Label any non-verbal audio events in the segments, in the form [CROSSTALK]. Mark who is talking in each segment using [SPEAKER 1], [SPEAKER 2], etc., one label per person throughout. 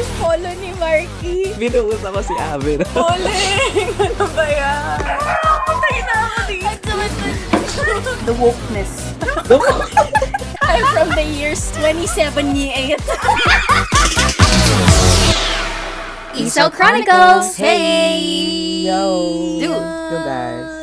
[SPEAKER 1] yung polo ni Marky.
[SPEAKER 2] Binuusa ko si Abby.
[SPEAKER 1] Uling! [LAUGHS] Ano ba yan? Patay na ako dito. The wokeness. [LAUGHS] I'm from the years 2078.
[SPEAKER 3] Isaw Chronicles! Hey!
[SPEAKER 2] Yo!
[SPEAKER 3] Dude.
[SPEAKER 2] Yo guys.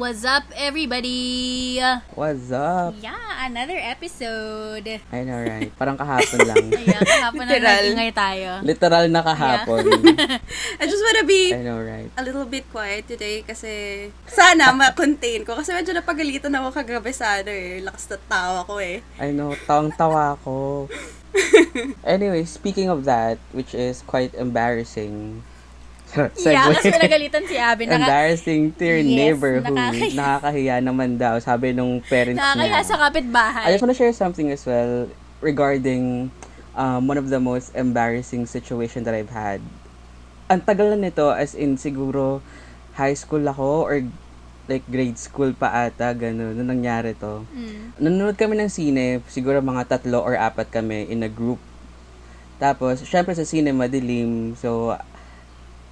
[SPEAKER 3] What's up, everybody?
[SPEAKER 2] What's up?
[SPEAKER 3] Yeah, another episode.
[SPEAKER 2] I know, right? Parang kahapon lang. [LAUGHS]
[SPEAKER 3] Ayan, kahapon na
[SPEAKER 1] Literal.
[SPEAKER 3] nag-ingay tayo.
[SPEAKER 2] Literal na kahapon. [LAUGHS]
[SPEAKER 1] I just wanna be
[SPEAKER 2] I know, right?
[SPEAKER 1] a little bit quiet today kasi sana ma-contain ko. Kasi medyo napagalitan ako kagabi sa ano eh. Lakas na tawa ko eh.
[SPEAKER 2] I know, tawang-tawa ko. [LAUGHS] Anyway, speaking of that, which is quite embarrassing.
[SPEAKER 3] Yeah, kasi pinagalitan si Abby. Naka,
[SPEAKER 2] embarrassing to your
[SPEAKER 3] Yes,
[SPEAKER 2] neighbor who
[SPEAKER 3] nakakahiya.
[SPEAKER 2] nakakahiya naman daw, sabi nung parents
[SPEAKER 3] nakakaya
[SPEAKER 2] niya.
[SPEAKER 3] sa kapitbahay.
[SPEAKER 2] I just want to share something as well regarding um, one of the most embarrassing situation that I've had. Ang tagal na nito as in siguro high school ako or like grade school pa ata, gano'n, nung nangyari to.
[SPEAKER 3] Mm.
[SPEAKER 2] Nanonood kami ng sine, siguro mga tatlo or apat kami in a group. Tapos, syempre sa sine madilim, so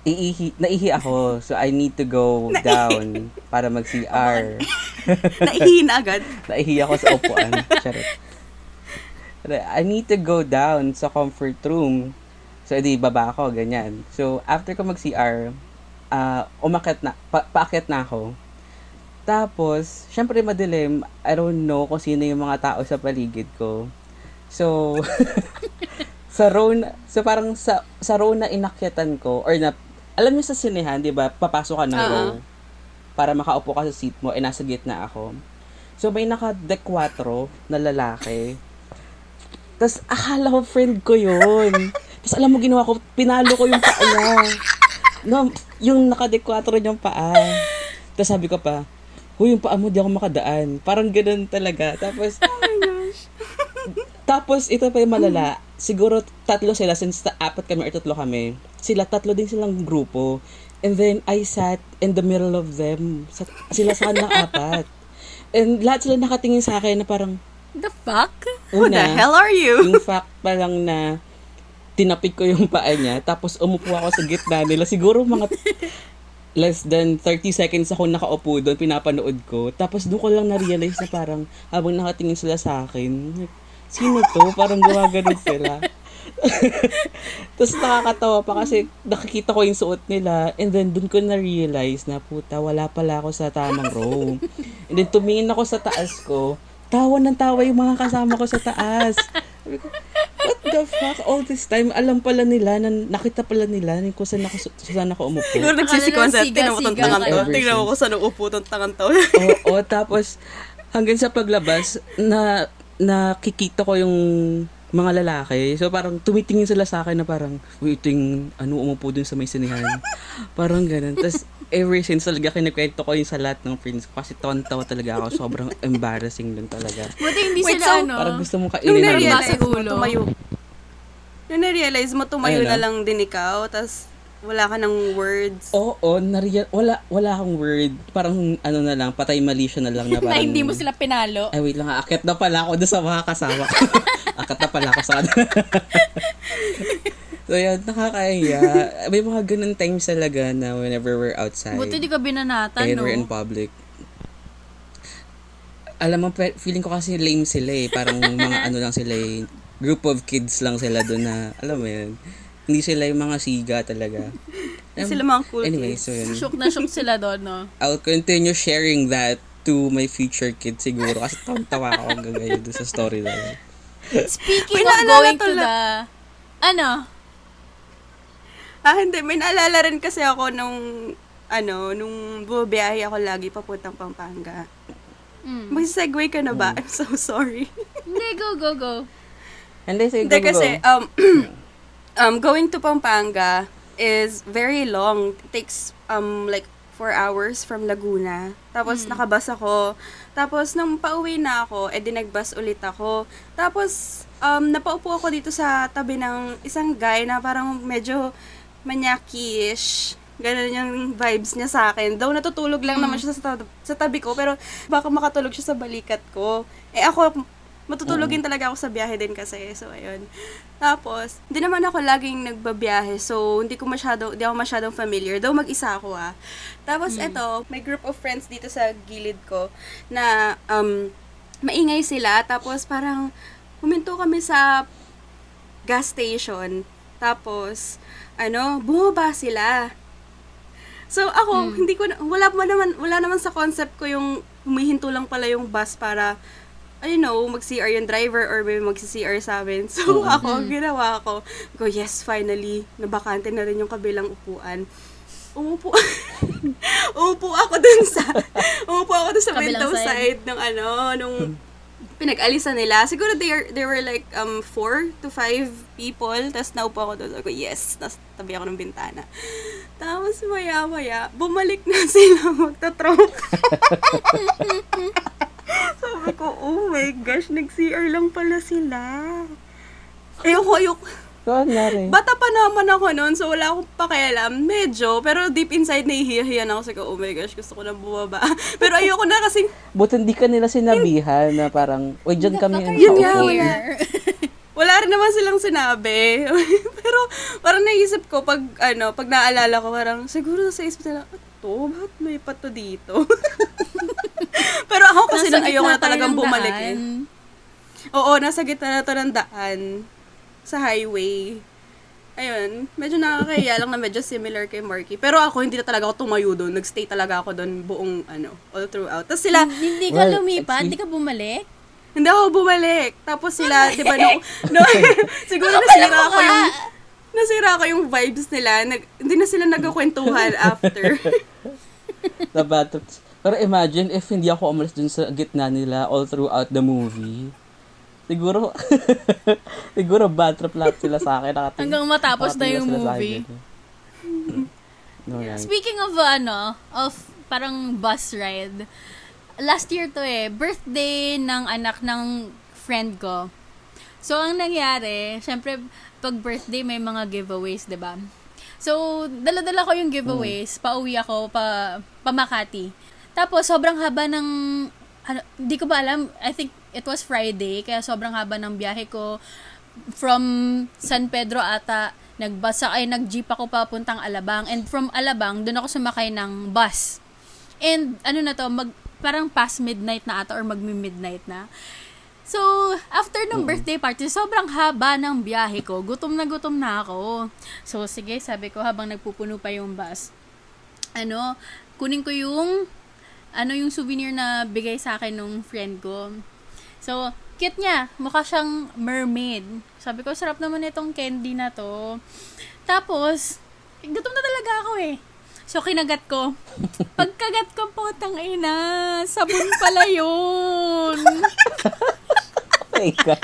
[SPEAKER 2] iihi, naihi ako. So, I need to go [LAUGHS] down para mag-CR.
[SPEAKER 1] Naihin agad. [LAUGHS]
[SPEAKER 2] Naihi ako sa upuan. Charot. I need to go down sa comfort room. So, edi baba ako, ganyan. So, after ko mag-CR, uh, umakit na, pa, paakyat na ako. Tapos, syempre madilim, I don't know kung sino yung mga tao sa paligid ko. So, [LAUGHS] sa row na, so parang sa, sa row na inakyatan ko, or na, alam niyo sa sinehan, di ba, papasok ka ng
[SPEAKER 1] Oo.
[SPEAKER 2] row para makaupo ka sa seat mo, eh nasa gitna ako. So, may naka-deck 4 na lalaki. Tapos, akala ko friend ko yun. Tapos, alam mo, ginawa ko, pinalo ko yung paa niya. No, yung naka-deck 4 niyang paa. Tapos, sabi ko pa, Huy, yung paa mo, di ako makadaan. Parang ganun talaga. Tapos. Tapos, ito pa yung malala. Siguro, tatlo sila, since ta- apat kami or tatlo kami. Sila, tatlo din silang grupo. And then, I sat in the middle of them. Sa, sila sa kanilang [LAUGHS] apat. And lahat sila nakatingin sa akin na parang,
[SPEAKER 3] The fuck?
[SPEAKER 1] Who the
[SPEAKER 2] una,
[SPEAKER 1] hell are you?
[SPEAKER 2] yung fact pa lang na tinapik ko yung paa niya, tapos umupo ako sa gitna nila. Siguro mga less than 30 seconds ako nakaupo doon, pinapanood ko. Tapos doon ko lang na-realize na parang habang nakatingin sila sa akin, like, sino to? Parang gumaganon sila. [LAUGHS] Tapos nakakatawa pa kasi nakikita ko yung suot nila and then doon ko na-realize na puta, wala pala ako sa tamang row. And then tumingin ako sa taas ko, tawa ng tawa yung mga kasama ko sa taas. Sabi ko, what the fuck? All this time, alam pala nila, na, nakita pala nila kung saan ako, saan ako umupo.
[SPEAKER 1] Siguro nagsisikon sa tinan mo tong tangan to. Tingnan mo kung saan uupo tong tangan to.
[SPEAKER 2] Oo, tapos hanggang sa paglabas na nakikita ko yung mga lalaki. So parang tumitingin sila sa akin na parang waiting ano umupo dun sa may sinihan. [LAUGHS] parang ganun. Tapos ever since talaga kinikwento ko yung sa lahat ng friends ko kasi tontawa talaga ako. Sobrang embarrassing dun talaga.
[SPEAKER 3] Buti hindi
[SPEAKER 1] Wait,
[SPEAKER 3] sila
[SPEAKER 1] so,
[SPEAKER 3] ano.
[SPEAKER 2] Parang gusto mong
[SPEAKER 1] Nung
[SPEAKER 2] kainin ng
[SPEAKER 3] na-realize-
[SPEAKER 1] mo, tumayo. Nung na-realize mo, tumayo
[SPEAKER 2] Ayun
[SPEAKER 1] na lang din ikaw, tas wala ka ng words.
[SPEAKER 2] Oo, nareal, wala, wala akong word. Parang ano na lang, patay mali siya na lang na [LAUGHS]
[SPEAKER 3] na
[SPEAKER 2] parang...
[SPEAKER 3] hindi mo sila pinalo.
[SPEAKER 2] Ay, wait lang. Akit na pala ako doon sa mga kasama ko. [LAUGHS] Akit na pala ako sa kanila. [LAUGHS] so, yun, nakakahiya. May mga ganun times talaga na whenever we're outside
[SPEAKER 3] Buti di ka binanatan,
[SPEAKER 2] and
[SPEAKER 3] no?
[SPEAKER 2] we're in public. Alam mo, feeling ko kasi lame sila eh. Parang mga ano lang sila eh. Group of kids lang sila doon na, alam mo yun. Hindi sila yung mga siga talaga. [LAUGHS]
[SPEAKER 1] Hindi sila mga cool
[SPEAKER 2] Anyway,
[SPEAKER 1] kids.
[SPEAKER 2] so yun.
[SPEAKER 3] Shook na shook sila doon, no? [LAUGHS]
[SPEAKER 2] I'll continue sharing that to my future kids siguro kasi tawa ako gagayo doon sa story na yun.
[SPEAKER 3] Speaking
[SPEAKER 1] May
[SPEAKER 3] of going to the... Ano?
[SPEAKER 1] Ah, hindi. May naalala rin kasi ako nung, ano, nung bumabiyahe ako lagi papuntang Pampanga.
[SPEAKER 3] Mm.
[SPEAKER 1] Mag-segue ka na ba? I'm so sorry.
[SPEAKER 3] Hindi, go, go, go.
[SPEAKER 2] Hindi, sige,
[SPEAKER 1] Hindi
[SPEAKER 2] go, go,
[SPEAKER 1] kasi, um, [CLEARS THROAT] um, going to Pampanga is very long. It takes, um, like, four hours from Laguna. Tapos, nakabas ako. Tapos, nung pauwi na ako, edi nagbus ulit ako. Tapos, um, napaupo ako dito sa tabi ng isang guy na parang medyo manyaki-ish. Ganun yung vibes niya sa akin. Though natutulog lang naman siya sa, tab- sa tabi ko, pero baka makatulog siya sa balikat ko. Eh ako, Matutulogin talaga ako sa biyahe din kasi. So, ayun. Tapos, hindi naman ako laging nagbabiyahe. So, hindi ko masyado, hindi ako masyadong familiar. Though mag-isa ako ah. Tapos, eto, may group of friends dito sa gilid ko na um, maingay sila. Tapos, parang huminto kami sa gas station. Tapos, ano, bumaba sila. So ako, hindi ko na, wala pa naman wala naman sa concept ko yung humihinto lang pala yung bus para I know, mag-CR yung driver or may mag-CR sa amin. So, [LAUGHS] ako, ginawa ko, go, yes, finally, nabakante na rin yung kabilang upuan. Umupo, [LAUGHS] umupo ako dun sa, umupo ako dun sa
[SPEAKER 3] Kabilang
[SPEAKER 1] window
[SPEAKER 3] side.
[SPEAKER 1] side ng ano, nung pinag-alisan nila. Siguro they, they were like um four to five people. Tapos naupo ako doon. Ako, yes. Tapos tabi ako ng bintana. Tapos maya-maya, bumalik na [LAUGHS] sila magta-trunk. Sabi ko, oh my gosh, nag-CR lang pala sila. Ayoko, ayoko.
[SPEAKER 2] So, ano?
[SPEAKER 1] Bata pa naman ako noon, so wala akong pakialam. Medyo, pero deep inside, nahihiya-hiya na ako. Sabi ko, oh my gosh, gusto ko na bumaba. [LAUGHS] pero ayoko na kasi,
[SPEAKER 2] Buti hindi ka nila sinabihan na parang, uy, dyan kami
[SPEAKER 1] Yun nga,
[SPEAKER 2] nakaupo." [LAUGHS]
[SPEAKER 1] wala. rin naman silang sinabi. [LAUGHS] pero parang naisip ko, pag, ano, pag naalala ko, parang, siguro sa isip nila, "Ano to, bakit may pato dito? [LAUGHS] pero ako kasi nang ayoko na talagang bumalik eh. Oo, nasa gitna na to ng daan sa highway. Ayun, medyo nakakahiya lang na medyo similar kay Marky. Pero ako, hindi na talaga ako tumayo doon. Nagstay talaga ako doon buong, ano, all throughout. Tapos sila,
[SPEAKER 3] Hindi ka
[SPEAKER 2] Well,
[SPEAKER 3] lumipat, hindi ka bumalik.
[SPEAKER 1] Hindi ako bumalik. Tapos sila, di ba, no, no, [LAUGHS] siguro nasira ko yung, nasira ko yung vibes nila. Nag, hindi na sila nagkakwentuhan [LAUGHS] after.
[SPEAKER 2] The battle. Pero imagine if hindi ako umalis dun sa gitna nila all throughout the movie. Siguro, [LAUGHS] siguro bad trip lahat sila sa akin. Nakating,
[SPEAKER 3] Hanggang matapos na yung movie.
[SPEAKER 2] No, right.
[SPEAKER 3] Speaking of ano, of parang bus ride, last year to eh, birthday ng anak ng friend ko. So, ang nangyari, syempre, pag birthday, may mga giveaways, ba? So, dala-dala ko yung giveaways, pauwi ako pa, pa Makati. Tapos, sobrang haba ng, ano, di ko ba alam, I think it was Friday, kaya sobrang haba ng biyahe ko from San Pedro ata, nagbasa ay nag-jeep ako papuntang Alabang and from Alabang doon ako sumakay ng bus. And ano na to, mag parang past midnight na ata or magmi-midnight na. So, after ng birthday party, sobrang haba ng biyahe ko. Gutom na gutom na ako. So, sige, sabi ko habang nagpupuno pa yung bus. Ano, kunin ko yung ano yung souvenir na bigay sa akin nung friend ko. So, cute niya. Mukha siyang mermaid. Sabi ko, sarap naman itong candy na to. Tapos, gutom na talaga ako eh. So, kinagat ko. Pagkagat ko po, ina, sabon pala yun. [LAUGHS]
[SPEAKER 2] Oh my God.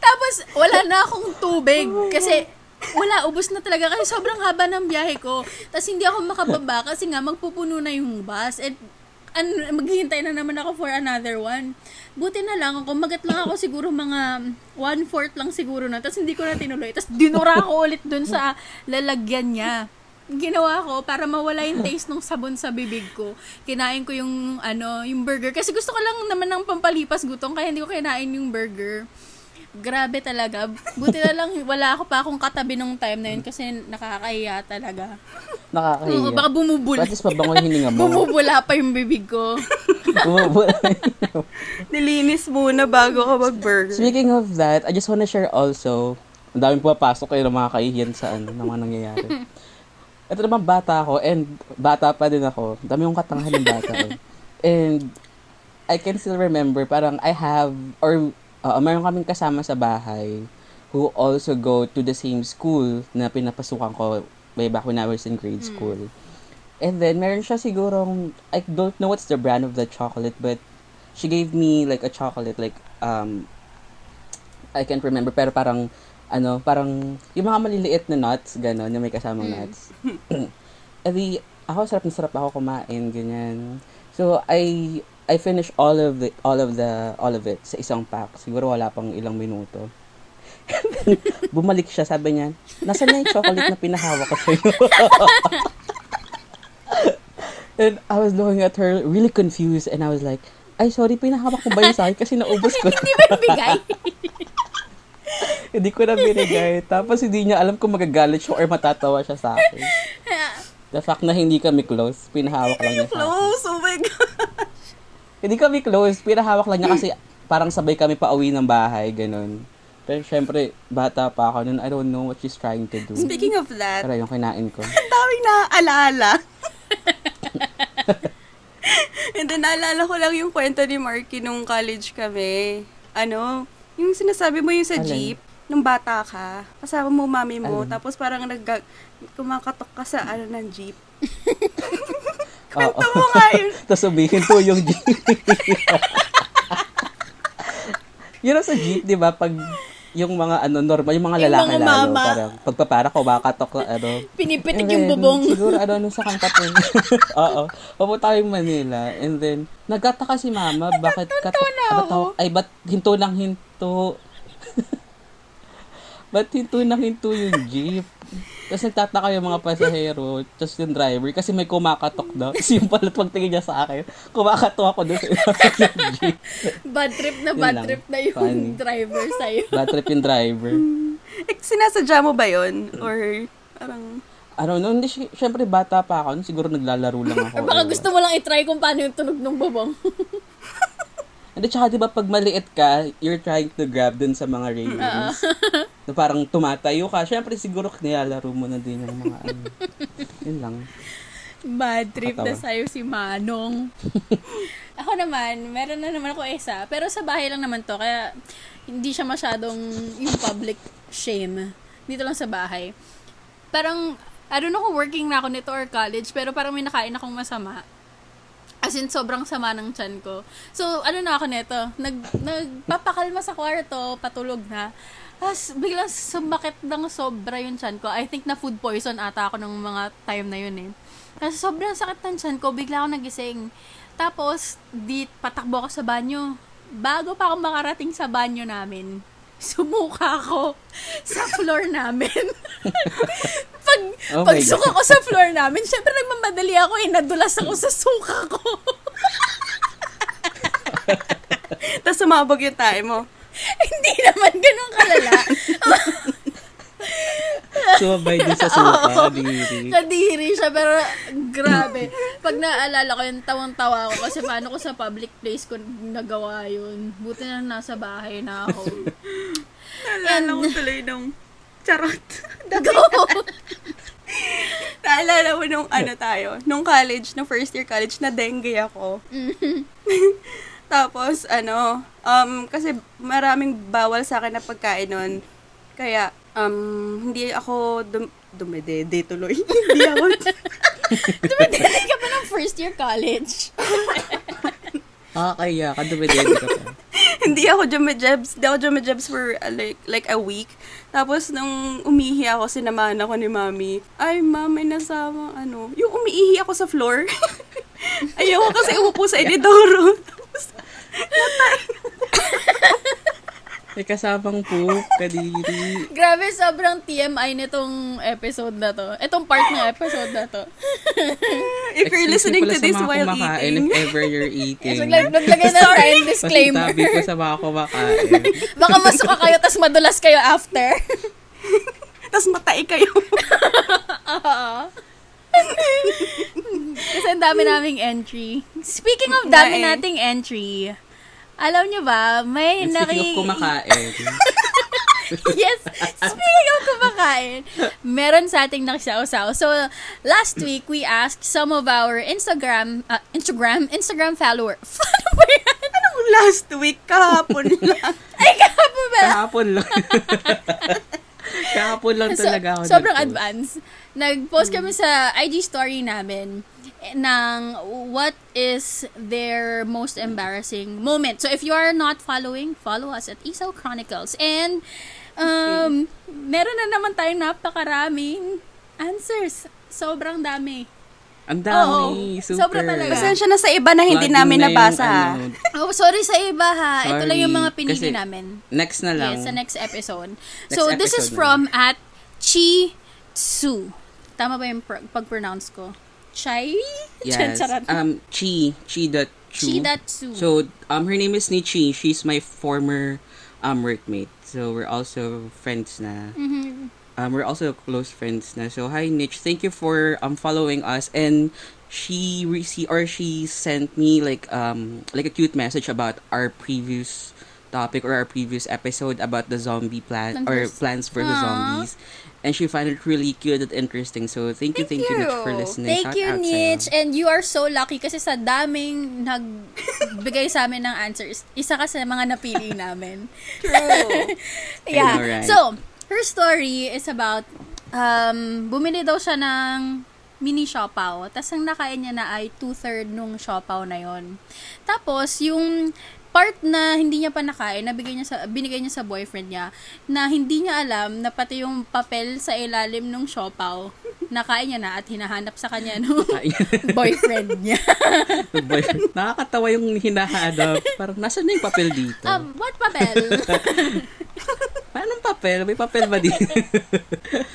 [SPEAKER 3] Tapos, wala na akong tubig. Kasi, wala, ubos na talaga. Kasi sobrang haba ng biyahe ko. Tapos, hindi ako makababa kasi nga, magpupuno na yung bus. And, an, maghihintay na naman ako for another one. Buti na lang ako, magat lang ako siguro mga one-fourth lang siguro na. Tapos, hindi ko na tinuloy. Tapos, dinura ko ulit dun sa lalagyan niya. Ginawa ko para mawala yung taste ng sabon sa bibig ko. Kinain ko yung ano, yung burger kasi gusto ko lang naman ng pampalipas gutom kaya hindi ko kinain yung burger. Grabe talaga. Buti na lang wala ako pa akong katabi nung time na yun kasi nakakahiya talaga.
[SPEAKER 2] Nakakahiya.
[SPEAKER 3] Oo, baka bumubula.
[SPEAKER 2] At least mabango yung hininga mo.
[SPEAKER 3] Bumubula pa yung bibig ko. [LAUGHS]
[SPEAKER 2] Bumubula.
[SPEAKER 1] Nilinis muna bago ka mag-burger.
[SPEAKER 2] Speaking of that, I just wanna share also, ang daming pumapasok kayo ng mga kahihiyan sa ano, ng mga nangyayari. [LAUGHS] Ito naman bata ako, and bata pa din ako. Dami yung katangahan ng bata. [LAUGHS] And I can still remember, parang I have, or uh, mayroon kaming kasama sa bahay who also go to the same school na pinapasukan ko way back when I was in grade school. And then, meron siya sigurong, I don't know what's the brand of the chocolate, but she gave me like a chocolate, like, um, I can't remember, pero parang, ano, parang, yung mga maliliit na nuts, gano'n, yung may kasamang nuts. [CLEARS THROAT] Eh di, ako, sarap na sarap ako kumain, ganyan. So, I, I finished all of the, all of the, all of it sa isang pack. Siguro wala pang ilang minuto. [LAUGHS] Bumalik siya, sabi niya, nasaan na yung chocolate na pinahawak ko sa'yo? [LAUGHS] And I was looking at her really confused and I was like, ay sorry, pinahawak ko ba yun sa akin kasi naubos ko. [LAUGHS]
[SPEAKER 3] Hindi ba ibigay? [LAUGHS]
[SPEAKER 2] hindi ko na binigay. Tapos hindi niya alam kung magagalit siya or matatawa siya sa akin. The fact na hindi kami close, pinahawak lang niya sa akin.
[SPEAKER 1] Close, oh my God.
[SPEAKER 2] Hindi kami close, pinahawak lang niya kasi parang sabay kami pa uwi ng bahay, ganun. Pero syempre, bata pa ako nun, I don't know what she's trying to do.
[SPEAKER 1] Speaking of that,
[SPEAKER 2] Pero yung kinain ko.
[SPEAKER 1] ang [LAUGHS] daming naaalala. [LAUGHS] And then, naalala ko lang yung kwento ni Marky nung college kami. Ano, yung sinasabi mo yung sa
[SPEAKER 2] Alin?
[SPEAKER 1] jeep, nung bata ka, kasama mo mami mo,
[SPEAKER 2] Alin?
[SPEAKER 1] tapos parang nag kumakatok ka sa ano ng jeep. [LAUGHS] Kwento mo nga yun. [LAUGHS]
[SPEAKER 2] Tapos sabihin to yung jeep. [LAUGHS] yun sa jeep, di ba? Pag yung mga ano normal, yung mga
[SPEAKER 3] Yung
[SPEAKER 2] lalaki
[SPEAKER 3] mga
[SPEAKER 2] lalo,
[SPEAKER 3] mama.
[SPEAKER 2] parang pagpapara ko, makatok na ano.
[SPEAKER 3] Pinipitik
[SPEAKER 2] And
[SPEAKER 3] yung
[SPEAKER 2] then,
[SPEAKER 3] bubong.
[SPEAKER 2] Siguro ano, ano sa kangkap yun. [LAUGHS] Oo. Papunta tayong Manila. And then, nagtataka si mama, bakit katok,
[SPEAKER 3] na
[SPEAKER 2] ba't
[SPEAKER 3] ako.
[SPEAKER 2] ay, ba't hinto ng hinto? [LAUGHS] ba't hinto ng hinto yung jeep? Tapos nagtataka yung mga pasahero, tapos yung driver, kasi may kumakatok daw. Kasi yung pala pagtingin niya sa akin, kumakatok ako doon sa [LAUGHS] jeep.
[SPEAKER 3] Bad trip na
[SPEAKER 2] Yun
[SPEAKER 3] bad
[SPEAKER 2] lang.
[SPEAKER 3] trip na yung
[SPEAKER 2] Funny.
[SPEAKER 3] driver sa'yo.
[SPEAKER 2] Bad trip yung driver. [LAUGHS]
[SPEAKER 1] Eh, sinasadya mo ba yun? Or parang,
[SPEAKER 2] I don't know, hindi, sy- syempre bata pa ako, siguro naglalaro lang ako.
[SPEAKER 3] Or baka gusto mo lang itry kung paano yung tunog ng bubong. [LAUGHS]
[SPEAKER 2] Hindi, tsaka di ba pag maliit ka, you're trying to grab dun sa mga railings. na parang tumatayo ka. Siyempre, siguro nilalaro mo na din yung mga ano. Yun lang.
[SPEAKER 3] Bad trip na
[SPEAKER 2] Katawa.
[SPEAKER 3] sa'yo si Manong. [LAUGHS] ako naman, meron na naman ako isa. Pero sa bahay lang naman to, kaya hindi siya masyadong yung public shame. Dito lang sa bahay. Parang, I don't know kung working na ako nito or college, pero parang may nakain akong masama. As in, sobrang sama ng tiyan ko. So, ano na ako nito? Nag, nagpapakalma sa kwarto, patulog na. Tapos, biglang sumakit ng sobra yung tiyan ko. I think na food poison ata ako ng mga time na yun eh. Kasi sobrang sakit ng tiyan ko, bigla ako nagising. Tapos, di patakbo ako sa banyo. Bago pa ako makarating sa banyo namin, sumuka ako sa floor namin. [LAUGHS] pag,
[SPEAKER 2] Oh
[SPEAKER 3] pag suka ko sa floor namin, syempre nagmamadali ako eh, nadulas ako sa suka ko.
[SPEAKER 1] tapos sumabog yung tae mo. [LAUGHS]
[SPEAKER 3] Hindi naman ganun kalala. [LAUGHS]
[SPEAKER 2] Sumabay din sa suka, diri.
[SPEAKER 3] Kadiri siya, pero grabe. Pag naalala ko yun, tawang-tawa ako kasi paano ko sa public place ko nagawa yun. Buti na nasa bahay na ako.
[SPEAKER 1] Naalala ko tuloy nung, charot. [LAUGHS]
[SPEAKER 3] Go!
[SPEAKER 1] Naalala mo nung ano tayo, nung college, nung first year college, na dengue ako. [LAUGHS] Tapos, ano, um, kasi maraming bawal sa akin na pagkain nun. Kaya, um, hindi ako dum dumedede tuloy. [LAUGHS] hindi ako, [LAUGHS]
[SPEAKER 3] Dumadali ka pa ng first year college. [LAUGHS]
[SPEAKER 2] Ah, kaya, kadumedede ka pa.
[SPEAKER 1] hindi ako jumejebs. Hindi ako jumejebs for uh, like, like a week. Tapos, nung umihi ako, sinamahan ako ni mami. Ay, ma'am, may nasama, ano, yung umiihi ako sa floor. Ayoko kasi umupo sa edidoro. Tapos,
[SPEAKER 2] May kasamang poop, kadiri.
[SPEAKER 3] Grabe, sobrang TMI nitong episode na to. Itong part ng episode na to. [LAUGHS]
[SPEAKER 1] if you're
[SPEAKER 2] Excuse
[SPEAKER 1] listening to this while
[SPEAKER 2] kumakain,
[SPEAKER 1] eating,
[SPEAKER 2] if ever you're eating.
[SPEAKER 3] So, like, naglagay na tayo disclaimer.
[SPEAKER 2] Pasintabi ko sa mga kumakain. [LAUGHS]
[SPEAKER 3] Baka masuka kayo, tas madulas kayo after. [LAUGHS]
[SPEAKER 1] tapos matai kayo.
[SPEAKER 3] Kasi ang dami naming entry. Speaking of dami nating entry, alam nyo ba, may
[SPEAKER 2] And
[SPEAKER 3] naki...
[SPEAKER 2] speaking of kumakain, [LAUGHS]
[SPEAKER 3] yes, speaking of kumakain, meron sa ating nakisaw-saw. So, last week, we asked some of our Instagram, uh, Instagram, Instagram follower. [LAUGHS] Follower yan?
[SPEAKER 1] Anong last week? Kahapon [LAUGHS] lang.
[SPEAKER 3] Ay, kahapon ba?
[SPEAKER 2] kahapon lang. kahapon lang
[SPEAKER 3] So,
[SPEAKER 2] talaga ako.
[SPEAKER 3] sobrang
[SPEAKER 2] nag-post.
[SPEAKER 3] advance. Nag-post kami sa IG story namin ng what is their most embarrassing moment. So if you are not following, follow us at Isaw Chronicles. And um meron na naman tayong napakaraming answers. Sobrang dami.
[SPEAKER 2] Ang dami.
[SPEAKER 3] Oo,
[SPEAKER 2] super.
[SPEAKER 3] sobra talaga.
[SPEAKER 1] Pasensya na sa iba na hindi
[SPEAKER 2] Flooding
[SPEAKER 1] namin
[SPEAKER 2] na yung
[SPEAKER 1] nabasa.
[SPEAKER 2] ano.
[SPEAKER 3] Oh, sorry sa iba ha. Ito lang yung
[SPEAKER 2] Sorry.
[SPEAKER 3] mga pinili
[SPEAKER 2] Kasi
[SPEAKER 3] namin.
[SPEAKER 2] Next na lang.
[SPEAKER 3] Yes, sa next episode.
[SPEAKER 2] Next
[SPEAKER 3] so, this is
[SPEAKER 2] episode
[SPEAKER 3] from at Chi Su. Tama ba yung pr- pag-pronounce ko? Chai? [LAUGHS]
[SPEAKER 2] Yes. Um, chi. Chi Chu.
[SPEAKER 3] Chidatsu.
[SPEAKER 2] So, um, her name is Nichi. She's my former um workmate. So, we're also friends na.
[SPEAKER 3] Mhm.
[SPEAKER 2] Um, we're also close friends na. So, hi Nich. Thank you for um following us. And she received or she sent me like um like a cute message about our previous topic or our previous episode about the zombie plan
[SPEAKER 3] Plants
[SPEAKER 2] or plans for the zombies. And she found it really cute and interesting. So, thank you, thank,
[SPEAKER 1] Thank
[SPEAKER 2] you, Nich, for
[SPEAKER 1] you.
[SPEAKER 2] listening.
[SPEAKER 3] Thank
[SPEAKER 2] Shout
[SPEAKER 3] you, Nitch. And you are so lucky kasi sa daming nagbigay sa amin ng answers, isa ka sa mga napili namin. [LAUGHS]
[SPEAKER 1] True. [LAUGHS]
[SPEAKER 3] yeah.
[SPEAKER 2] know, right?
[SPEAKER 3] So, her story is about, um, bumili daw siya ng mini siopaw. Tapos ang nakain niya na ay two-third nung siopaw na yon. Tapos, yung part na hindi niya pa nakain, nabigay niya sa, binigay niya sa boyfriend niya, na hindi niya alam na pati yung papel sa ilalim nung siopaw, nakain niya na at hinahanap sa kanya nung [LAUGHS] boyfriend niya. [LAUGHS]
[SPEAKER 2] Boyfriend. Nakakatawa yung hinahanap. Parang, nasan na yung papel dito?
[SPEAKER 3] um, what papel? [LAUGHS]
[SPEAKER 2] Paano papel? May papel ba dito?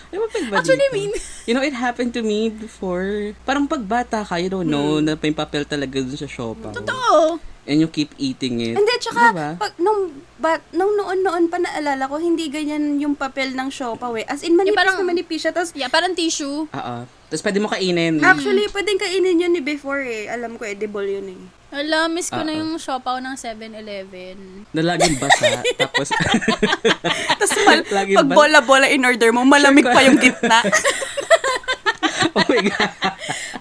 [SPEAKER 2] May papel ba
[SPEAKER 3] Actually,
[SPEAKER 2] dito?
[SPEAKER 3] mean,
[SPEAKER 2] You know, it happened to me before. Parang pag bata ka, you don't know na may papel talaga dun sa siopaw.
[SPEAKER 3] totoo.
[SPEAKER 2] And you keep eating it.
[SPEAKER 1] Hindi, tsaka,
[SPEAKER 2] Diba?
[SPEAKER 1] pag, nung, but, nung noon-noon pa naalala ko, hindi ganyan yung papel ng siopaw eh. As in, manipis
[SPEAKER 3] parang-
[SPEAKER 1] na manipis siya. Tapos,
[SPEAKER 3] Yeah, parang tissue.
[SPEAKER 2] Oo. Tapos pwede mo kainin.
[SPEAKER 1] actually, pwedeng kainin yun ni before eh. Alam ko, edible yun eh.
[SPEAKER 3] Ala, miss ko na
[SPEAKER 2] Oo.
[SPEAKER 3] yung siopaw ng 7-Eleven.
[SPEAKER 2] Na laging basa. [LAUGHS] tapos, [LAUGHS]
[SPEAKER 1] Tapos, mal- [LAUGHS]
[SPEAKER 2] Lagi
[SPEAKER 1] pag bola-bola in order mo, malamig
[SPEAKER 2] Sure
[SPEAKER 1] pa yung gitna.
[SPEAKER 2] oh my God.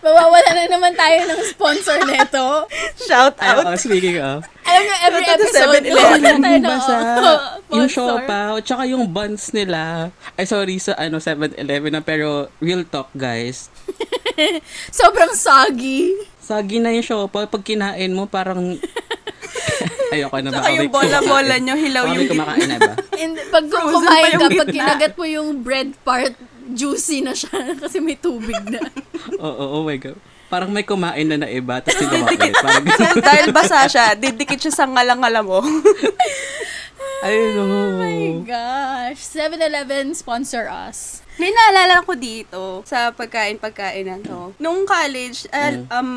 [SPEAKER 3] Mawawala na naman tayo ng sponsor neto.
[SPEAKER 1] Shout
[SPEAKER 2] Ay,
[SPEAKER 1] out.
[SPEAKER 2] oo, speaking of.
[SPEAKER 3] Alam nyo, every
[SPEAKER 1] Shout out to
[SPEAKER 3] episode,
[SPEAKER 1] 7-Eleven.
[SPEAKER 3] mawawala tayo
[SPEAKER 2] Yung
[SPEAKER 3] ng
[SPEAKER 2] basa.
[SPEAKER 3] oh,
[SPEAKER 2] yung
[SPEAKER 3] sponsor.
[SPEAKER 2] siopaw. Tsaka yung buns nila. Ay, sorry sa ano 7-Eleven na. Pero, real talk, guys. [LAUGHS]
[SPEAKER 3] Sobrang soggy.
[SPEAKER 2] Sagi na yung siopaw. Pag kinain mo, parang... [LAUGHS] Ayoko na
[SPEAKER 1] Tsaka
[SPEAKER 2] baka
[SPEAKER 1] yung bola-bola nyo, hilaw yung gitna.
[SPEAKER 2] kumakain na ba? [LAUGHS]
[SPEAKER 3] And pag kumain ka, pag kinagat mo yung bread part, juicy na siya [LAUGHS] kasi may tubig na. [LAUGHS]
[SPEAKER 2] Oo, oh, my God. Parang may kumain na na iba, tapos tinawa [LAUGHS] ulit. Parang,
[SPEAKER 1] Dahil basa siya, didikit siya sa ngalangala mo.
[SPEAKER 2] I know.
[SPEAKER 3] Oh my gosh. 7-Eleven sponsor us.
[SPEAKER 1] May naalala ko dito sa pagkain-pagkain na to. Nung college, al-
[SPEAKER 2] Mm.
[SPEAKER 1] um,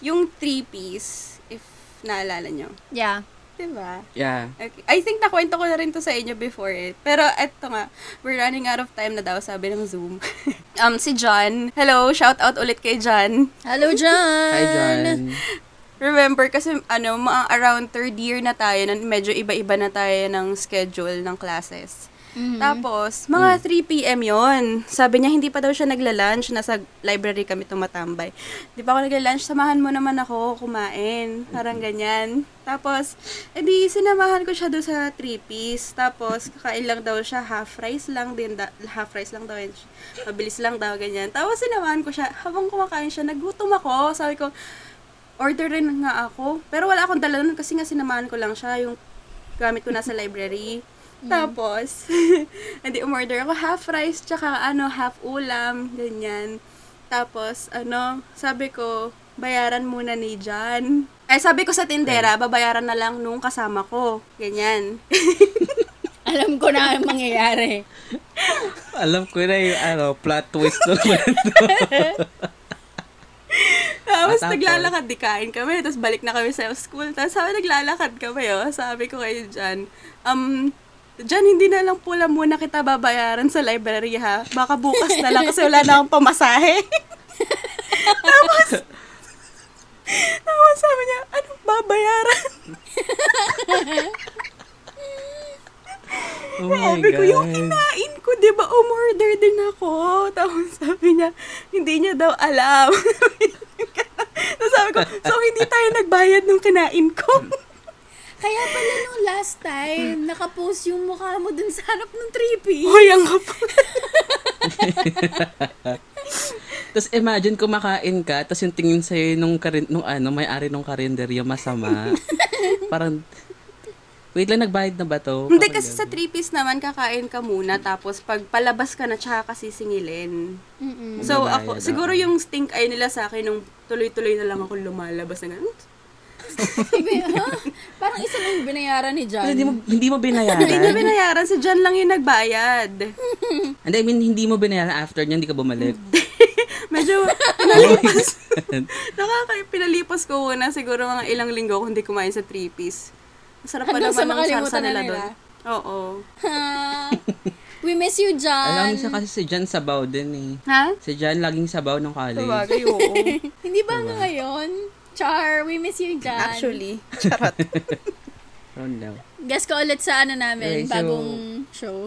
[SPEAKER 1] yung three-piece, if naalala nyo.
[SPEAKER 3] Yeah.
[SPEAKER 1] Diba?
[SPEAKER 2] Yeah.
[SPEAKER 1] Okay. I think nakwento ko na rin to sa inyo before it. Pero eto nga, we're running out of time na daw, sabi ng Zoom. [LAUGHS] um, si John. Hello, shout out ulit kay John.
[SPEAKER 3] Hello, John!
[SPEAKER 2] Hi, John.
[SPEAKER 1] Remember, kasi ano, mga around third year na tayo, na medyo iba-iba na tayo ng schedule ng classes.
[SPEAKER 3] Mhm.
[SPEAKER 1] Tapos, mga 3 p.m. yon Sabi niya, hindi pa daw siya nagla-lunch. Nasa library kami tumatambay. Di pa ako nagla-lunch, samahan mo naman ako kumain. Parang ganyan. Tapos, edi sinamahan ko siya doon sa 3-piece. Tapos, kakain lang daw siya, half rice lang din. Da- half rice lang daw. yun. Mabilis lang daw, ganyan. Tapos, sinamahan ko siya. Habang kumakain siya, nagutom ako. Sabi ko, order rin nga ako. Pero wala akong dala nun kasi nga sinamahan ko lang siya. Yung gamit ko nasa library. Tapos, [LAUGHS] hindi umorder ako half rice tsaka ano, half ulam, ganyan. Tapos, ano, sabi ko, bayaran muna ni John. Ay, sabi ko sa tindera, babayaran na lang nung kasama ko. Ganyan. [LAUGHS]
[SPEAKER 3] Alam ko na ang mangyayari.
[SPEAKER 2] Alam ko na yung ano, plot twist naman. [LAUGHS]
[SPEAKER 1] Tapos,
[SPEAKER 2] Ah, tapos?
[SPEAKER 1] naglalakad, di kain kami. Tapos, balik na kami sa school. Tapos, sabi, naglalakad kami, oh. Sabi ko kay John, um, John, hindi na lang pula muna kita babayaran sa library, ha? Baka bukas na lang kasi wala na akong pamasahe. [LAUGHS] tapos, tapos sabi niya, anong babayaran?
[SPEAKER 2] oh my
[SPEAKER 1] Sabi ko, yung
[SPEAKER 2] God.
[SPEAKER 1] kinain ko, di ba, umorder din ako. Tapos sabi niya, hindi niya daw alam. [LAUGHS] Tapos sabi ko, so hindi tayo nagbayad nung kinain ko.
[SPEAKER 3] Kaya pala nung last time, nakapost yung mukha mo dun sa harap ng trippy.
[SPEAKER 1] Hoy, ang kapal. [LAUGHS]
[SPEAKER 2] Tapos imagine kumakain ka, tapos yung tingin sa'yo nung, karin, nung ano, may-ari nung karinderya masama. [LAUGHS] Parang, wait lang, nagbayad na ba to?
[SPEAKER 1] Hindi
[SPEAKER 2] Parang
[SPEAKER 1] kasi sa
[SPEAKER 2] ganun.
[SPEAKER 1] three-piece naman kakain ka muna tapos pag palabas ka na tsaka kasi singilin.
[SPEAKER 3] Mm-mm.
[SPEAKER 1] So ako, siguro yung stink eye nila sa akin nung tuloy-tuloy na lang ako lumalabas na ganun.
[SPEAKER 3] Parang isa lang yung binayaran ni John.
[SPEAKER 2] Hindi mo, hindi mo binayaran.
[SPEAKER 1] Hindi niya binayaran, si John lang yung nagbayad.
[SPEAKER 2] Hindi, I mean, hindi mo binayaran after niya, hindi ka bumalik. [LAUGHS]
[SPEAKER 1] Medyo pinalipas. [LAUGHS] Nakaka pinalipas ko muna siguro mga ilang linggo kung hindi kumain sa three-piece. Masarap pa naman ang
[SPEAKER 3] na
[SPEAKER 1] nila
[SPEAKER 3] nila.
[SPEAKER 1] doon. Oo.
[SPEAKER 3] We miss you, John.
[SPEAKER 2] Alam mo siya kasi si Jan sabaw din eh.
[SPEAKER 1] Ha?
[SPEAKER 2] Si Jan laging sabaw ng college.
[SPEAKER 1] Sabagay, oo. [LAUGHS]
[SPEAKER 3] Hindi ba hanggang ngayon? Char, we miss you, John.
[SPEAKER 1] Actually. [LAUGHS] Charot.
[SPEAKER 2] Oh no.
[SPEAKER 3] Guess ko ulit sa ano namin,
[SPEAKER 2] Okay, so-
[SPEAKER 3] bagong show.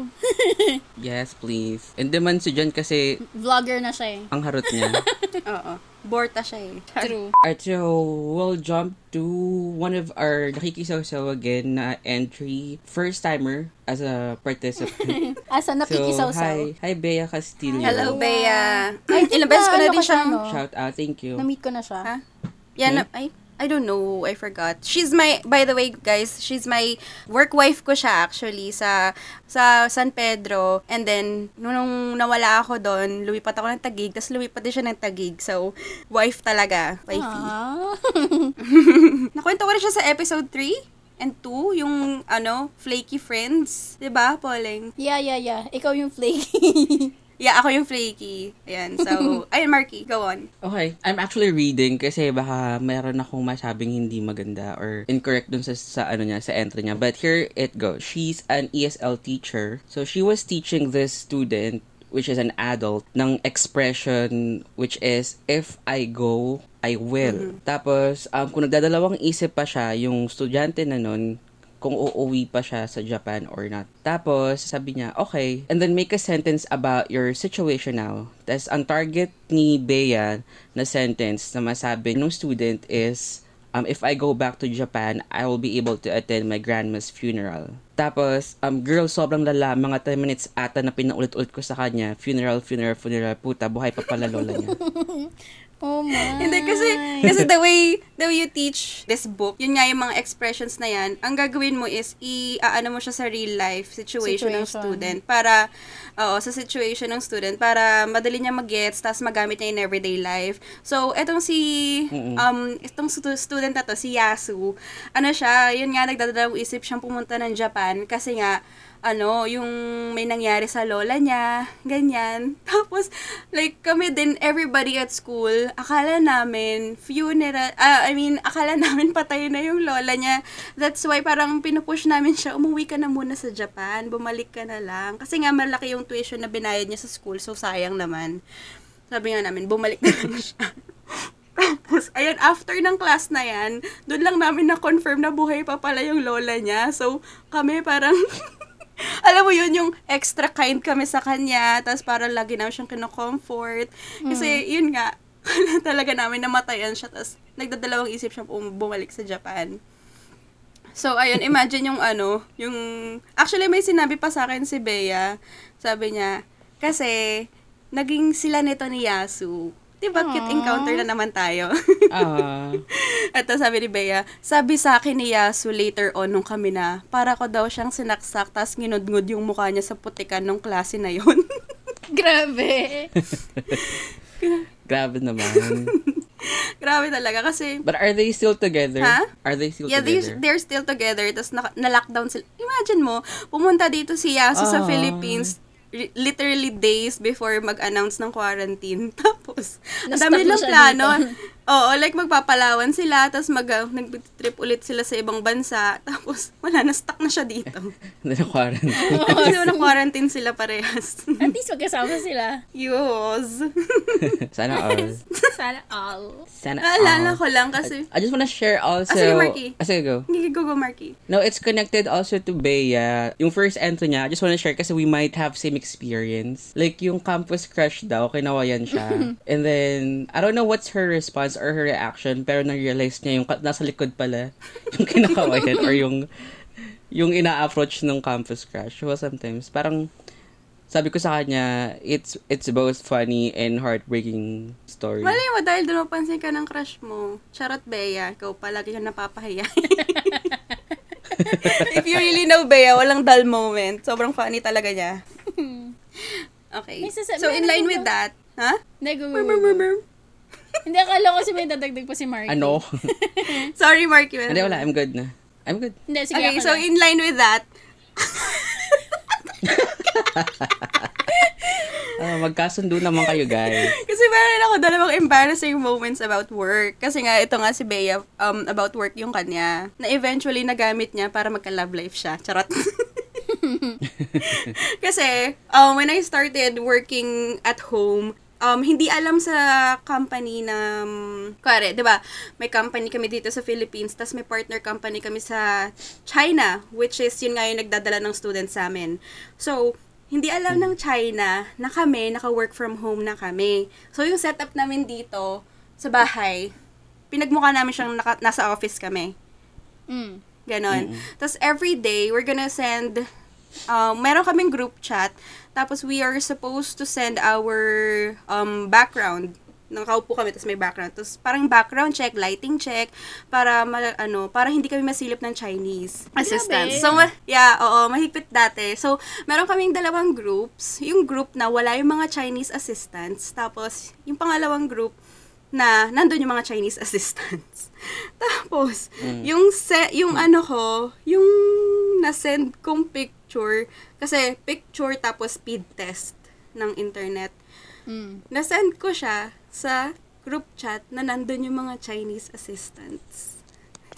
[SPEAKER 3] [LAUGHS]
[SPEAKER 2] Yes, please. And naman si Jan kasi
[SPEAKER 3] Vlogger na siya eh.
[SPEAKER 2] ang harot niya. [LAUGHS]
[SPEAKER 1] Oo. Borta siya eh.
[SPEAKER 3] True.
[SPEAKER 2] Alright, so we'll jump to one of our nakikisaw-saw again na entry. First timer as a participant.
[SPEAKER 3] Asa
[SPEAKER 2] so,
[SPEAKER 3] nakikisaw-saw.
[SPEAKER 2] hi. Hi, Bea Castillo.
[SPEAKER 1] Hello,
[SPEAKER 3] Bea.
[SPEAKER 1] Ay, ilang beses ko na
[SPEAKER 3] ano
[SPEAKER 1] din siya.
[SPEAKER 3] no?
[SPEAKER 2] Shout out, thank you.
[SPEAKER 3] Na-meet ko na siya.
[SPEAKER 1] Ha? Yan,
[SPEAKER 2] Hmm?
[SPEAKER 1] ay, I don't know. I forgot. She's my, by the way, guys, she's my work wife ko siya actually sa sa San Pedro. And then, nung nawala ako doon, lumipat ako ng Tagig, tapos lumipat din siya ng Tagig. So, wife talaga. Wifey. [LAUGHS] Nakwento ko rin siya sa episode 3 and 2, yung, ano, flaky friends. 'Di ba Pauling?
[SPEAKER 3] yeah, yeah, yeah. Ikaw yung flaky. [LAUGHS]
[SPEAKER 1] Yeah, ako yung flaky. Ayan, so, [LAUGHS] ayun, Marky, go on.
[SPEAKER 2] Okay, I'm actually reading kasi baka mayroon akong masabing hindi maganda or incorrect dun sa, sa ano niya, sa entry niya. But here it goes. She's an ESL teacher. So she was teaching this student which is an adult ng expression which is if I go, I will. Tapos um, kung nagdadalawang isip pa siya yung estudyante na nun kung uuwi pa siya sa Japan or not. Tapos, sabi niya, okay. And then make a sentence about your situation now. Tapos, ang target ni Bea na sentence na masabi ng student is, um, if I go back to Japan, I will be able to attend my grandma's funeral. Tapos, um, girl, sobrang lala. Mga 10 minutes ata na pinaulit-ulit ko sa kanya. Funeral, funeral, funeral. Puta, buhay pa pala lola niya. [LAUGHS]
[SPEAKER 3] oh [LAUGHS] my.
[SPEAKER 1] Hindi kasi kasi the way the way you teach this book, yun nga yung mga expressions na yan, ang gagawin mo is i aano mo siya sa real life situation, ng
[SPEAKER 3] Situation.
[SPEAKER 1] student para oo, sa situation ng student para madali niya mag-gets tapos magamit niya in everyday life. So, etong si um itong stu- student na to, si Yasu, ano siya, yun nga nagdadalawang isip siyang pumunta ng Japan kasi nga ano, yung may nangyari sa lola niya, ganyan. [LAUGHS] Tapos, like, kami din, everybody at school, akala namin, funeral, ah, I mean, akala [LAUGHS] namin patay na yung lola niya. That's why parang pinupush namin siya, umuwi ka na muna sa Japan, bumalik ka na lang. Kasi nga, malaki yung tuition na binayad niya sa school, so sayang naman. Sabi nga namin, bumalik na lang siya. [LAUGHS] Tapos, ayun, after ng class na yan, doon lang namin na-confirm na buhay pa pala yung lola niya. So, kami parang, alam mo yun, yung extra kind kami sa kanya, tapos parang lagi namin siyang kinocomfort. Kasi, yun nga, [LAUGHS] talaga namin namatayan siya, tapos nagdadalawang isip siya bum- bumalik sa Japan. So, ayun, imagine yung ano, yung, actually may sinabi pa sa akin si Bea, sabi niya, kasi, naging sila nito ni Yasu. Diba, cute
[SPEAKER 3] Aww.
[SPEAKER 1] encounter na naman tayo.
[SPEAKER 2] Ah, [LAUGHS]
[SPEAKER 1] Ito sabi ni Bea, sabi sa akin ni Yasu later on nung kami na, para ko daw siyang sinaksak, tas nginudngud yung mukha niya sa putikan nung klase na yun. [LAUGHS]
[SPEAKER 3] Grabe. [LAUGHS]
[SPEAKER 2] grabe naman.
[SPEAKER 1] Grabe talaga kasi,
[SPEAKER 2] But are they still together?
[SPEAKER 1] Ha?
[SPEAKER 2] Are they still
[SPEAKER 1] yeah, they're,
[SPEAKER 2] together?
[SPEAKER 1] they're still together, na, na-lockdown sila. Imagine mo, pumunta dito si Yasu sa
[SPEAKER 2] Ah.
[SPEAKER 1] Philippines, literally days before mag-announce ng quarantine. [LAUGHS] Tapos, ang dami nilang plano. Oo, like magpapalawan sila, tapos mag, uh, nag-trip ulit sila sa ibang bansa. [LAUGHS] Tapos, wala, na-stuck na siya dito. [LAUGHS]
[SPEAKER 2] Na quarantine.
[SPEAKER 1] Kasi na quarantine sila parehas. [LAUGHS]
[SPEAKER 3] At least magkasama sila.
[SPEAKER 1] Yos.
[SPEAKER 2] Sana all.
[SPEAKER 3] Sana all.
[SPEAKER 2] Sana all.
[SPEAKER 1] ko lang kasi,
[SPEAKER 2] I just wanna share also...
[SPEAKER 1] Ah, sige, Marky.
[SPEAKER 2] Ah, sige, go.
[SPEAKER 1] hindi go go Marky.
[SPEAKER 2] No, it's connected also to Bea. Yung first entry niya, I just wanna share kasi we might have same experience. Like, yung campus crush daw, kinawayan siya. And then, I don't know what's her response or her reaction, pero na-realize niya yung nasa likod pala [LAUGHS] yung kinakawayan or yung yung ina-approach ng campus crush. So, sometimes, parang sabi ko sa kanya, it's it's both funny and heartbreaking story.
[SPEAKER 1] Malay mo dahil doon mapansin ka ng crush mo. Charot Bea, ikaw palagi kang napapahiya. [LAUGHS] If you really know Bea, walang dull moment. Sobrang funny talaga niya. Okay.
[SPEAKER 3] May sasa-
[SPEAKER 1] So, in line with that, ha?
[SPEAKER 3] Hindi, go, Hindi, akala ko si may dadagdag pa si Marky.
[SPEAKER 2] Ano? [LAUGHS]
[SPEAKER 1] Sorry, Marky.
[SPEAKER 2] Hindi, wala. I'm good na. I'm good.
[SPEAKER 3] Hindi, sige
[SPEAKER 1] Okay, so in line with that, [LAUGHS]
[SPEAKER 2] Ah, magkasundo naman kayo, guys.
[SPEAKER 1] Kasi meron ako dalawang embarrassing moments about work. Kasi nga, ito nga si Bea, um, about work yung kanya. Na eventually nagamit niya para magka-love life siya. Charot. [LAUGHS] Kasi, um, when I started working at home, um, hindi alam sa company na, um, di ba, may company kami dito sa Philippines, tas may partner company kami sa China, which is, yun nga yung nagdadala ng students sa amin. So, hindi alam ng China na kami, naka-work from home na kami. So, yung setup namin dito, sa bahay, pinagmukha namin siyang naka, nasa office kami.
[SPEAKER 3] Mm.
[SPEAKER 1] Ganon. Tapos every day, we're gonna send, um, meron kaming group chat, tapos we are supposed to send our um, background. Nakaupo kami, tapos may background. Tapos parang background check, lighting check, para, ma- ano, para hindi kami masilip ng Chinese assistants. So, ma- yeah, oo, mahigpit dati. So, meron kaming dalawang groups. Yung group na wala yung mga Chinese assistants. Tapos, yung pangalawang group, na nandun yung mga Chinese [LAUGHS] assistants. Tapos, yung se- yung ano ko, yung na-send kong picture, kasi picture tapos speed test ng internet.
[SPEAKER 3] Mm.
[SPEAKER 1] Na-send ko siya sa group chat na nandun yung mga Chinese assistants.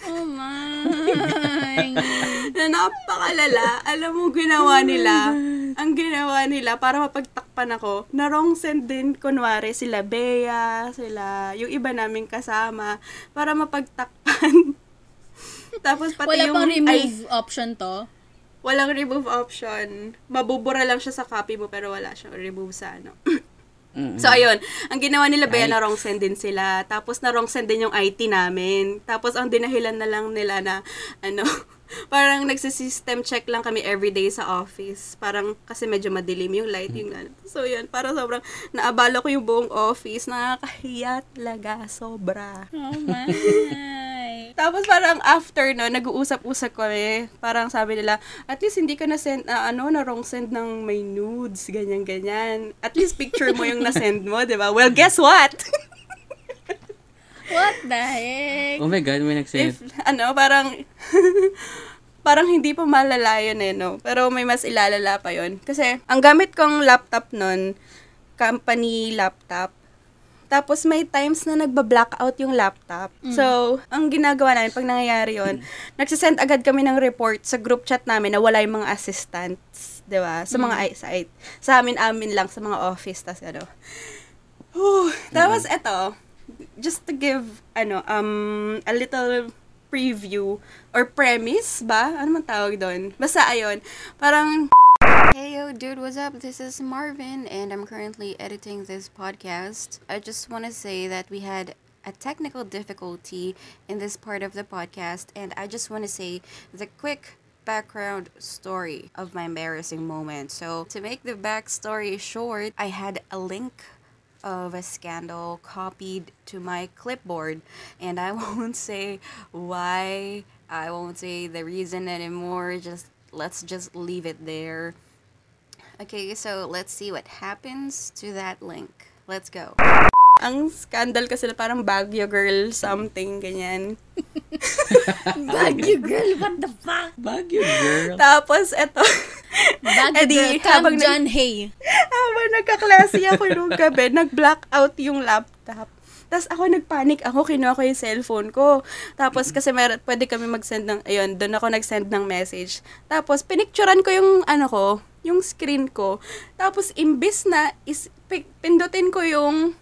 [SPEAKER 3] Oh my. [LAUGHS]
[SPEAKER 1] Na napakalala. Alam mo, ginawa nila. Ang ginawa nila para mapagtakpan ako, na wrong send din, kunwari, sila Bea, sila, yung iba naming kasama, para mapagtakpan. [LAUGHS] Tapos pati
[SPEAKER 3] Wala
[SPEAKER 1] yung...
[SPEAKER 3] pang
[SPEAKER 1] ay,
[SPEAKER 3] remove option to.
[SPEAKER 1] Walang remove option. Mabubura lang siya sa copy mo, pero wala siyang remove sa ano. [CLEARS THROAT]
[SPEAKER 2] Mm-mm.
[SPEAKER 1] So, ayun. Ang ginawa nila, Bea, na wrong send din sila. Tapos, na wrong send din yung IT namin. Tapos, ang dinahilan na lang nila na, ano, [LAUGHS] parang nagsisystem check lang kami everyday sa office. Parang, kasi medyo madilim yung light, yung ano. So, yun. Parang sobrang, naabala ko yung buong office. Nakakahiya talaga. Sobra.
[SPEAKER 3] Oh my. [LAUGHS]
[SPEAKER 1] Tapos parang after no, nag-uusap-usap kami. Parang sabi nila, at least hindi ka na ano, na wrong send ng may nudes, ganyan-ganyan. At least picture mo yung na-send mo, di ba? Well, guess what?
[SPEAKER 3] What the heck?
[SPEAKER 2] Oh my God, may nagsend.
[SPEAKER 1] If, ano, parang, [LAUGHS] parang hindi pa malala yun eh, no? Pero may mas ilalala pa yun. Kasi, ang gamit kong laptop nun, company laptop. Tapos may times na nagba-blackout yung laptop. So, ang ginagawa namin pag nangyayari yon, nagsisend agad kami ng report sa group chat namin na wala yung mga assistants, 'di ba? Sa mga i- site. Sa amin amin lang sa mga office tas ano. Whew. Tapos eto, just to give ano um a little preview or premise ba? Ano man tawag doon? Basta ayun, parang Hey yo, dude, what's up? This is Marvin, and I'm currently editing this podcast. I just want to say that we had a technical difficulty in this part of the podcast, and I just want to say the quick background story of my embarrassing moment. So, to make the backstory short, I had a link of a scandal copied to my clipboard, and I [LAUGHS] won't say why, I won't say the reason anymore, just let's just leave it there. Okay, so let's see what happens to that link. Let's go. Ang scandal kasi na parang Baguio girl something ganyan. [LAUGHS]
[SPEAKER 3] Baguio girl, what the fuck?
[SPEAKER 2] Baguio, girl.
[SPEAKER 1] Tapos eto.
[SPEAKER 3] Baguio
[SPEAKER 1] Edi,
[SPEAKER 3] girl,
[SPEAKER 1] habang
[SPEAKER 3] Camp
[SPEAKER 1] nag-
[SPEAKER 3] John Hay.
[SPEAKER 1] habang nagkaklase ako nung gabi, nag-blackout yung laptop. Tapos ako nagpanic ako, kinuha ko yung cellphone ko. Tapos kasi meron, pwede kami mag-send ng, ayun, doon ako nag-send ng message. Tapos pinicturean ko yung, ano ko, yung screen ko. Tapos imbis na, is, pi- pindutin ko yung,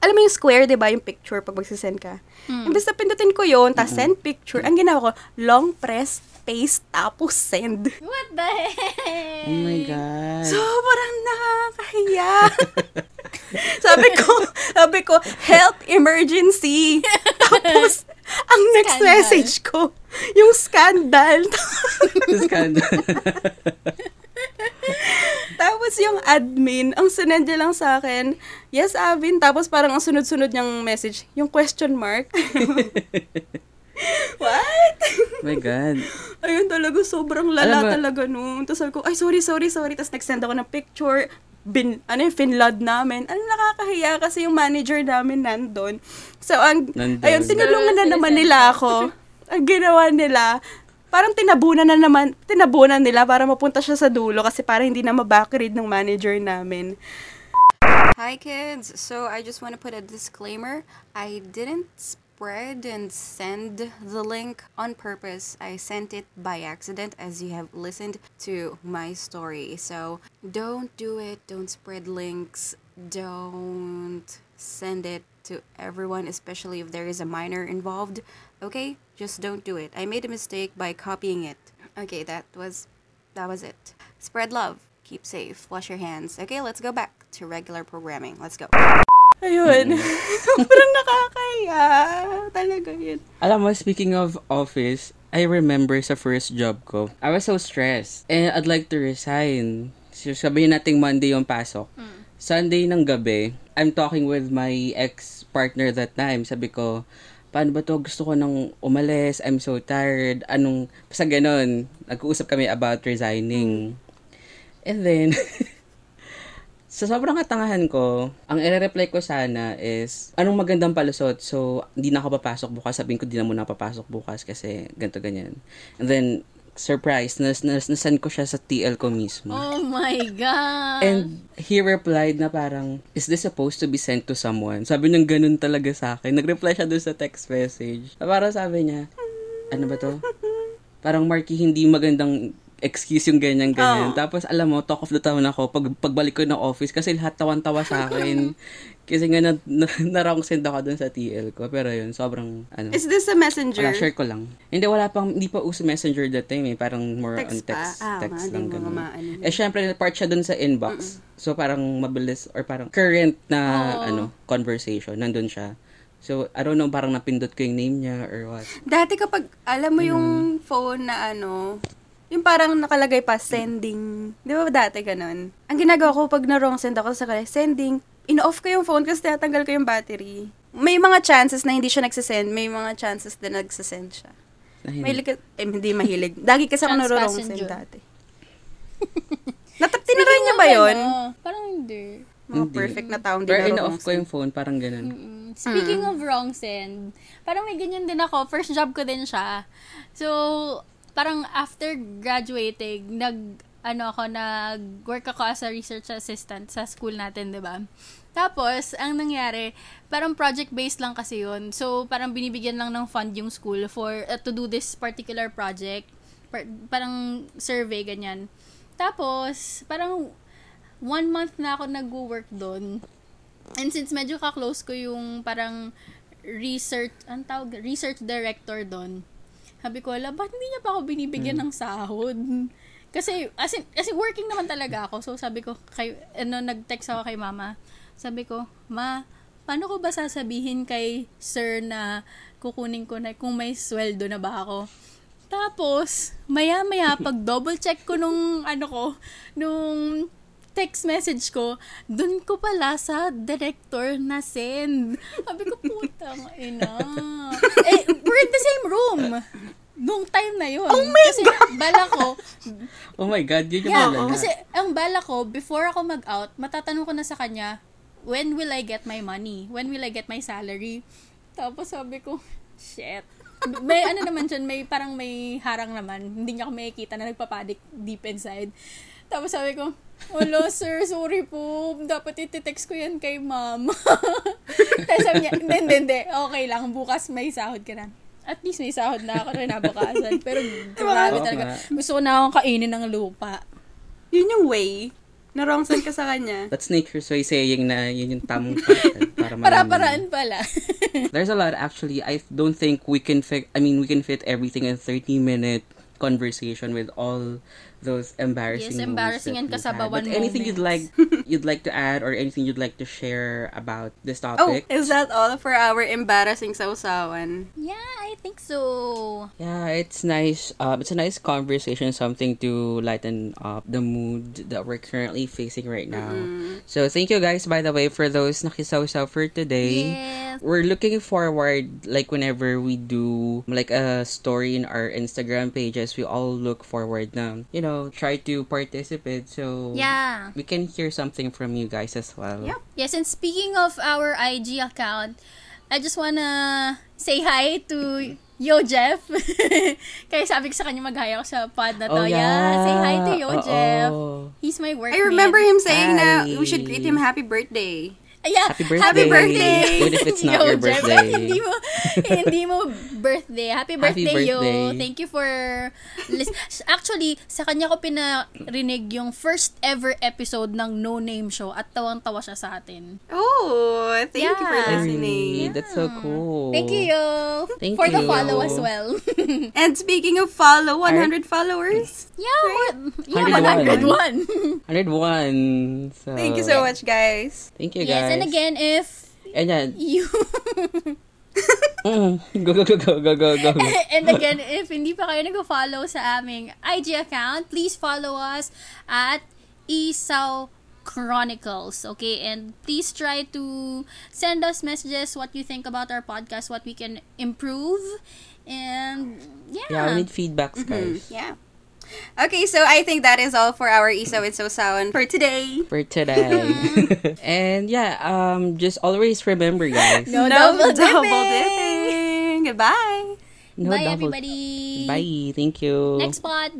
[SPEAKER 1] alam mo yung square, di ba, yung picture pag magsisend ka. Imbis na pindutin ko yun, tapos send picture, ang ginawa ko, long press, paste, tapos send.
[SPEAKER 3] What the heck?
[SPEAKER 2] Oh my God.
[SPEAKER 1] Sobrang nakakahiya. [LAUGHS] sabi ko, sabi ko, health emergency. [LAUGHS] Tapos, ang next
[SPEAKER 3] Scandal.
[SPEAKER 1] message ko, yung scandal. [LAUGHS]
[SPEAKER 2] Scandal.
[SPEAKER 1] Tapos yung admin, ang sunod niya lang sa akin, yes, Avin. Tapos parang ang sunod-sunod niyang message, yung question mark. [LAUGHS] What?
[SPEAKER 2] My God.
[SPEAKER 1] Ayun talaga, sobrang lala
[SPEAKER 2] mo-
[SPEAKER 1] talaga nung. Tapos sabi ko, ay, sorry, sorry, sorry. Tapos nag-send ako ng picture. Bin, ano yung finlod namin. Ano nakakahiya kasi yung manager namin nandun. So, ang,
[SPEAKER 2] Nandun.
[SPEAKER 1] ayun, tinulungan na naman nila ako. ang ginawa nila, parang tinabunan na naman, tinabunan nila para mapunta siya sa dulo kasi para hindi na mabackread ng manager namin. Hi, kids. So I just want to put a disclaimer. I didn't spread and send the link on purpose. I sent it by accident as you have listened to my story. So don't do it. Don't spread links. Don't send it to everyone, especially if there is a minor involved. Okay? Just don't do it. I made a mistake by copying it. Okay, that was that was it. Spread love. Keep safe. Wash your hands. Okay, let's go back to regular programming. Let's go. Ayun. [LAUGHS] Sobrang nakakaya. Talaga yun.
[SPEAKER 2] Alam mo, speaking of office, I remember sa first job ko, I was so stressed. And I'd like to resign. So, sabihin natin Monday yung pasok. Sunday ng gabi, I'm talking with my ex-partner that time. Sabi ko, paano ba to? Gusto ko nang umalis. I'm so tired. Anong, basta ganun. Nag-uusap kami about resigning. And then, [LAUGHS] sa sobrang katangahan ko, ang i-reply ko sana is, anong magandang palusot? So, hindi na ako papasok bukas. Sabihin ko, di na muna papasok bukas kasi ganito ganyan. And then, surprise, nas, nas, nasan ko siya sa TL ko mismo.
[SPEAKER 3] Oh my God!
[SPEAKER 2] And he replied na parang, is this supposed to be sent to someone? Sabi niya ganun talaga sa akin. Nag-reply siya doon sa text message. Parang sabi niya, ano ba to? Parang Marky, hindi magandang excuse yung ganyan-ganyan.
[SPEAKER 1] Oh.
[SPEAKER 2] Tapos alam mo, talk of the town ako pag pagbalik ko ng office kasi lahat tawan-tawa sa akin. kasi nga na, na, [LAUGHS] na-wrong send ako dun sa TL ko. Pero yun, sobrang ano.
[SPEAKER 1] Is this a messenger?
[SPEAKER 2] Wala, share ko lang. Hindi, wala pang, hindi pa uso messenger that time eh. Parang more
[SPEAKER 1] Text
[SPEAKER 2] on
[SPEAKER 1] pa?
[SPEAKER 2] text.
[SPEAKER 1] Ah,
[SPEAKER 2] text
[SPEAKER 1] mga
[SPEAKER 2] lang ganun. Eh, syempre, part siya dun sa inbox. So, parang mabilis or parang current na,
[SPEAKER 3] Oo.
[SPEAKER 2] ano, conversation. Nandun siya. So, I don't know, parang napindot ko yung name niya or what.
[SPEAKER 1] Dati kapag, alam mo yung phone na ano, yung parang nakalagay pa, sending. Di ba dati ganun? Ang ginagawa ko pag na-wrong send ako sa kanya, sending, in-off ko yung phone kasi tinatanggal ko yung battery. May mga chances na hindi siya nagsasend, may mga chances na nagsasend siya.
[SPEAKER 2] Hindi.
[SPEAKER 1] Mahilig ka, eh, hindi mahilig. Lagi kasi ako
[SPEAKER 3] passenger.
[SPEAKER 1] send dati. Natap, tinaray niya ba yun?
[SPEAKER 3] Ano, parang hindi.
[SPEAKER 1] Mga
[SPEAKER 2] Hindi.
[SPEAKER 1] perfect na taong
[SPEAKER 2] Pero
[SPEAKER 1] dinaro
[SPEAKER 2] in-off ko yung phone, parang ganun.
[SPEAKER 3] Mm. Speaking of wrong send, parang may ganyan din ako. First job ko din siya. So, parang after graduating, nag, ano ako, nag-work ako as a research assistant sa school natin, di ba? Tapos, ang nangyari, parang project-based lang kasi yun. So, parang binibigyan lang ng fund yung school for, uh, to do this particular project. Par- parang survey, ganyan. Tapos, parang one month na ako nag-work doon. And since medyo ka-close ko yung parang research, ang tawag, research director doon, sabi ko, ala, ba't hindi niya pa ako binibigyan ng sahod? Kasi, as in, as in, working naman talaga ako. So, sabi ko, kay, ano, nag-text ako kay mama. Sabi ko, ma, paano ko ba sasabihin kay sir na kukunin ko na kung may sweldo na ba ako? Tapos, maya-maya, pag double check ko nung, ano ko, nung text message ko, dun ko pala sa director na send. Sabi ko, putang ina. eh, we're in the same room. Nung time na yun. Oh my kasi God! bala ko,
[SPEAKER 2] Oh my God, yun yung
[SPEAKER 3] yeah,
[SPEAKER 2] malala.
[SPEAKER 3] kasi ang bala ko, before ako mag-out, matatanong ko na sa kanya, when will I get my money? When will I get my salary? Tapos sabi ko, shit. May ano naman dyan, may parang may harang naman. Hindi niya ako makikita na nagpapadik deep inside. Tapos sabi ko, Wala, sir, sorry po. Dapat ititext ko yan kay ma'am. [LAUGHS] Tapos sabi niya, hindi, hindi, hindi. Okay lang, bukas may sahod ka na. At least may sahod na ako rin nabukasan. Pero [LAUGHS] grabe
[SPEAKER 2] Oo
[SPEAKER 3] talaga.
[SPEAKER 2] nga.
[SPEAKER 3] Gusto ko na akong kainin ng lupa.
[SPEAKER 1] Yun yung way. Na-wrong send ka sa kanya. [LAUGHS]
[SPEAKER 2] That's nature's way saying na yun yung tamang pattern para malaman.
[SPEAKER 3] Para-paraan pala.
[SPEAKER 2] There's a lot actually. I don't think we can fit. I mean, we can fit everything in 30 minute conversation with all those embarrassing
[SPEAKER 3] Yes, embarrassing and
[SPEAKER 2] we've
[SPEAKER 3] kasabawan
[SPEAKER 2] had. But anything you'd like [LAUGHS] you'd like to add or anything you'd like to share about this topic
[SPEAKER 1] Oh,
[SPEAKER 2] topic?
[SPEAKER 1] is that all for our embarrassing sausawan?
[SPEAKER 3] yeah, I think so.
[SPEAKER 2] Yeah, it's nice. Um, it's a nice conversation, something to lighten up the mood that we're currently facing right now. So thank you guys, by the way, for those nakisawsaw for today.
[SPEAKER 3] Yes.
[SPEAKER 2] We're looking forward, like whenever we do like a story in our Instagram pages, we all look forward na, you know, try to participate. So
[SPEAKER 3] Yeah.
[SPEAKER 2] we can hear something from you guys as well.
[SPEAKER 1] Yep.
[SPEAKER 3] Yes, and speaking of our IG account, I just wanna say hi to Yo, Jeff. [LAUGHS] Kaya sabi ko sa kanya mag-hi ako sa pod na to.
[SPEAKER 2] Oh, yeah.
[SPEAKER 3] Say hi to Yo,
[SPEAKER 2] Oo.
[SPEAKER 3] Jeff. He's my workmate.
[SPEAKER 1] I remember him saying na
[SPEAKER 2] Hi.
[SPEAKER 1] we should greet him happy birthday.
[SPEAKER 3] Yeah,
[SPEAKER 2] Happy birthday.
[SPEAKER 3] Happy birthday.
[SPEAKER 2] Even if it's not
[SPEAKER 3] Yo,
[SPEAKER 2] your
[SPEAKER 3] Jeff,
[SPEAKER 2] birthday. [LAUGHS]
[SPEAKER 3] hindi mo, hindi mo birthday. Happy
[SPEAKER 2] Happy
[SPEAKER 3] birthday, yo.
[SPEAKER 2] birthday.
[SPEAKER 3] Thank you for... lis- Actually, sa kanya ko pinarinig yung first ever episode ng No Name Show at tawang-tawa siya sa atin.
[SPEAKER 1] Oh, thank you for
[SPEAKER 3] Yeah.
[SPEAKER 1] listening.
[SPEAKER 2] Really? That's so cool.
[SPEAKER 3] Thank you, yo.
[SPEAKER 2] Thank
[SPEAKER 3] for the
[SPEAKER 2] you.
[SPEAKER 3] follow as well. [LAUGHS]
[SPEAKER 1] And speaking of follow, 100 followers.
[SPEAKER 3] yeah, more, yeah, 101.
[SPEAKER 2] 101. So,
[SPEAKER 1] Thank you so much, guys.
[SPEAKER 2] Thank you, guys.
[SPEAKER 3] Yes, and again, if
[SPEAKER 2] And yan.
[SPEAKER 3] you... [LAUGHS]
[SPEAKER 2] Mm, go, go, go, go, go, go, go. [LAUGHS]
[SPEAKER 3] and again, if hindi pa kayo nag-follow sa aming IG account, please follow us at Isaw Chronicles, okay? And please try to send us messages what you think about our podcast, what we can improve. And yeah.
[SPEAKER 2] Yeah, we need feedbacks, guys.
[SPEAKER 1] Yeah. Okay, so I think that is all for our Isaw and So Sound for today.
[SPEAKER 2] For today. [LAUGHS] and yeah, um, just always remember, guys.
[SPEAKER 3] No, double dipping.
[SPEAKER 1] double dipping. Goodbye.
[SPEAKER 2] No
[SPEAKER 3] Bye,
[SPEAKER 2] double-
[SPEAKER 3] everybody.
[SPEAKER 2] Bye. Thank you.
[SPEAKER 3] Next pod.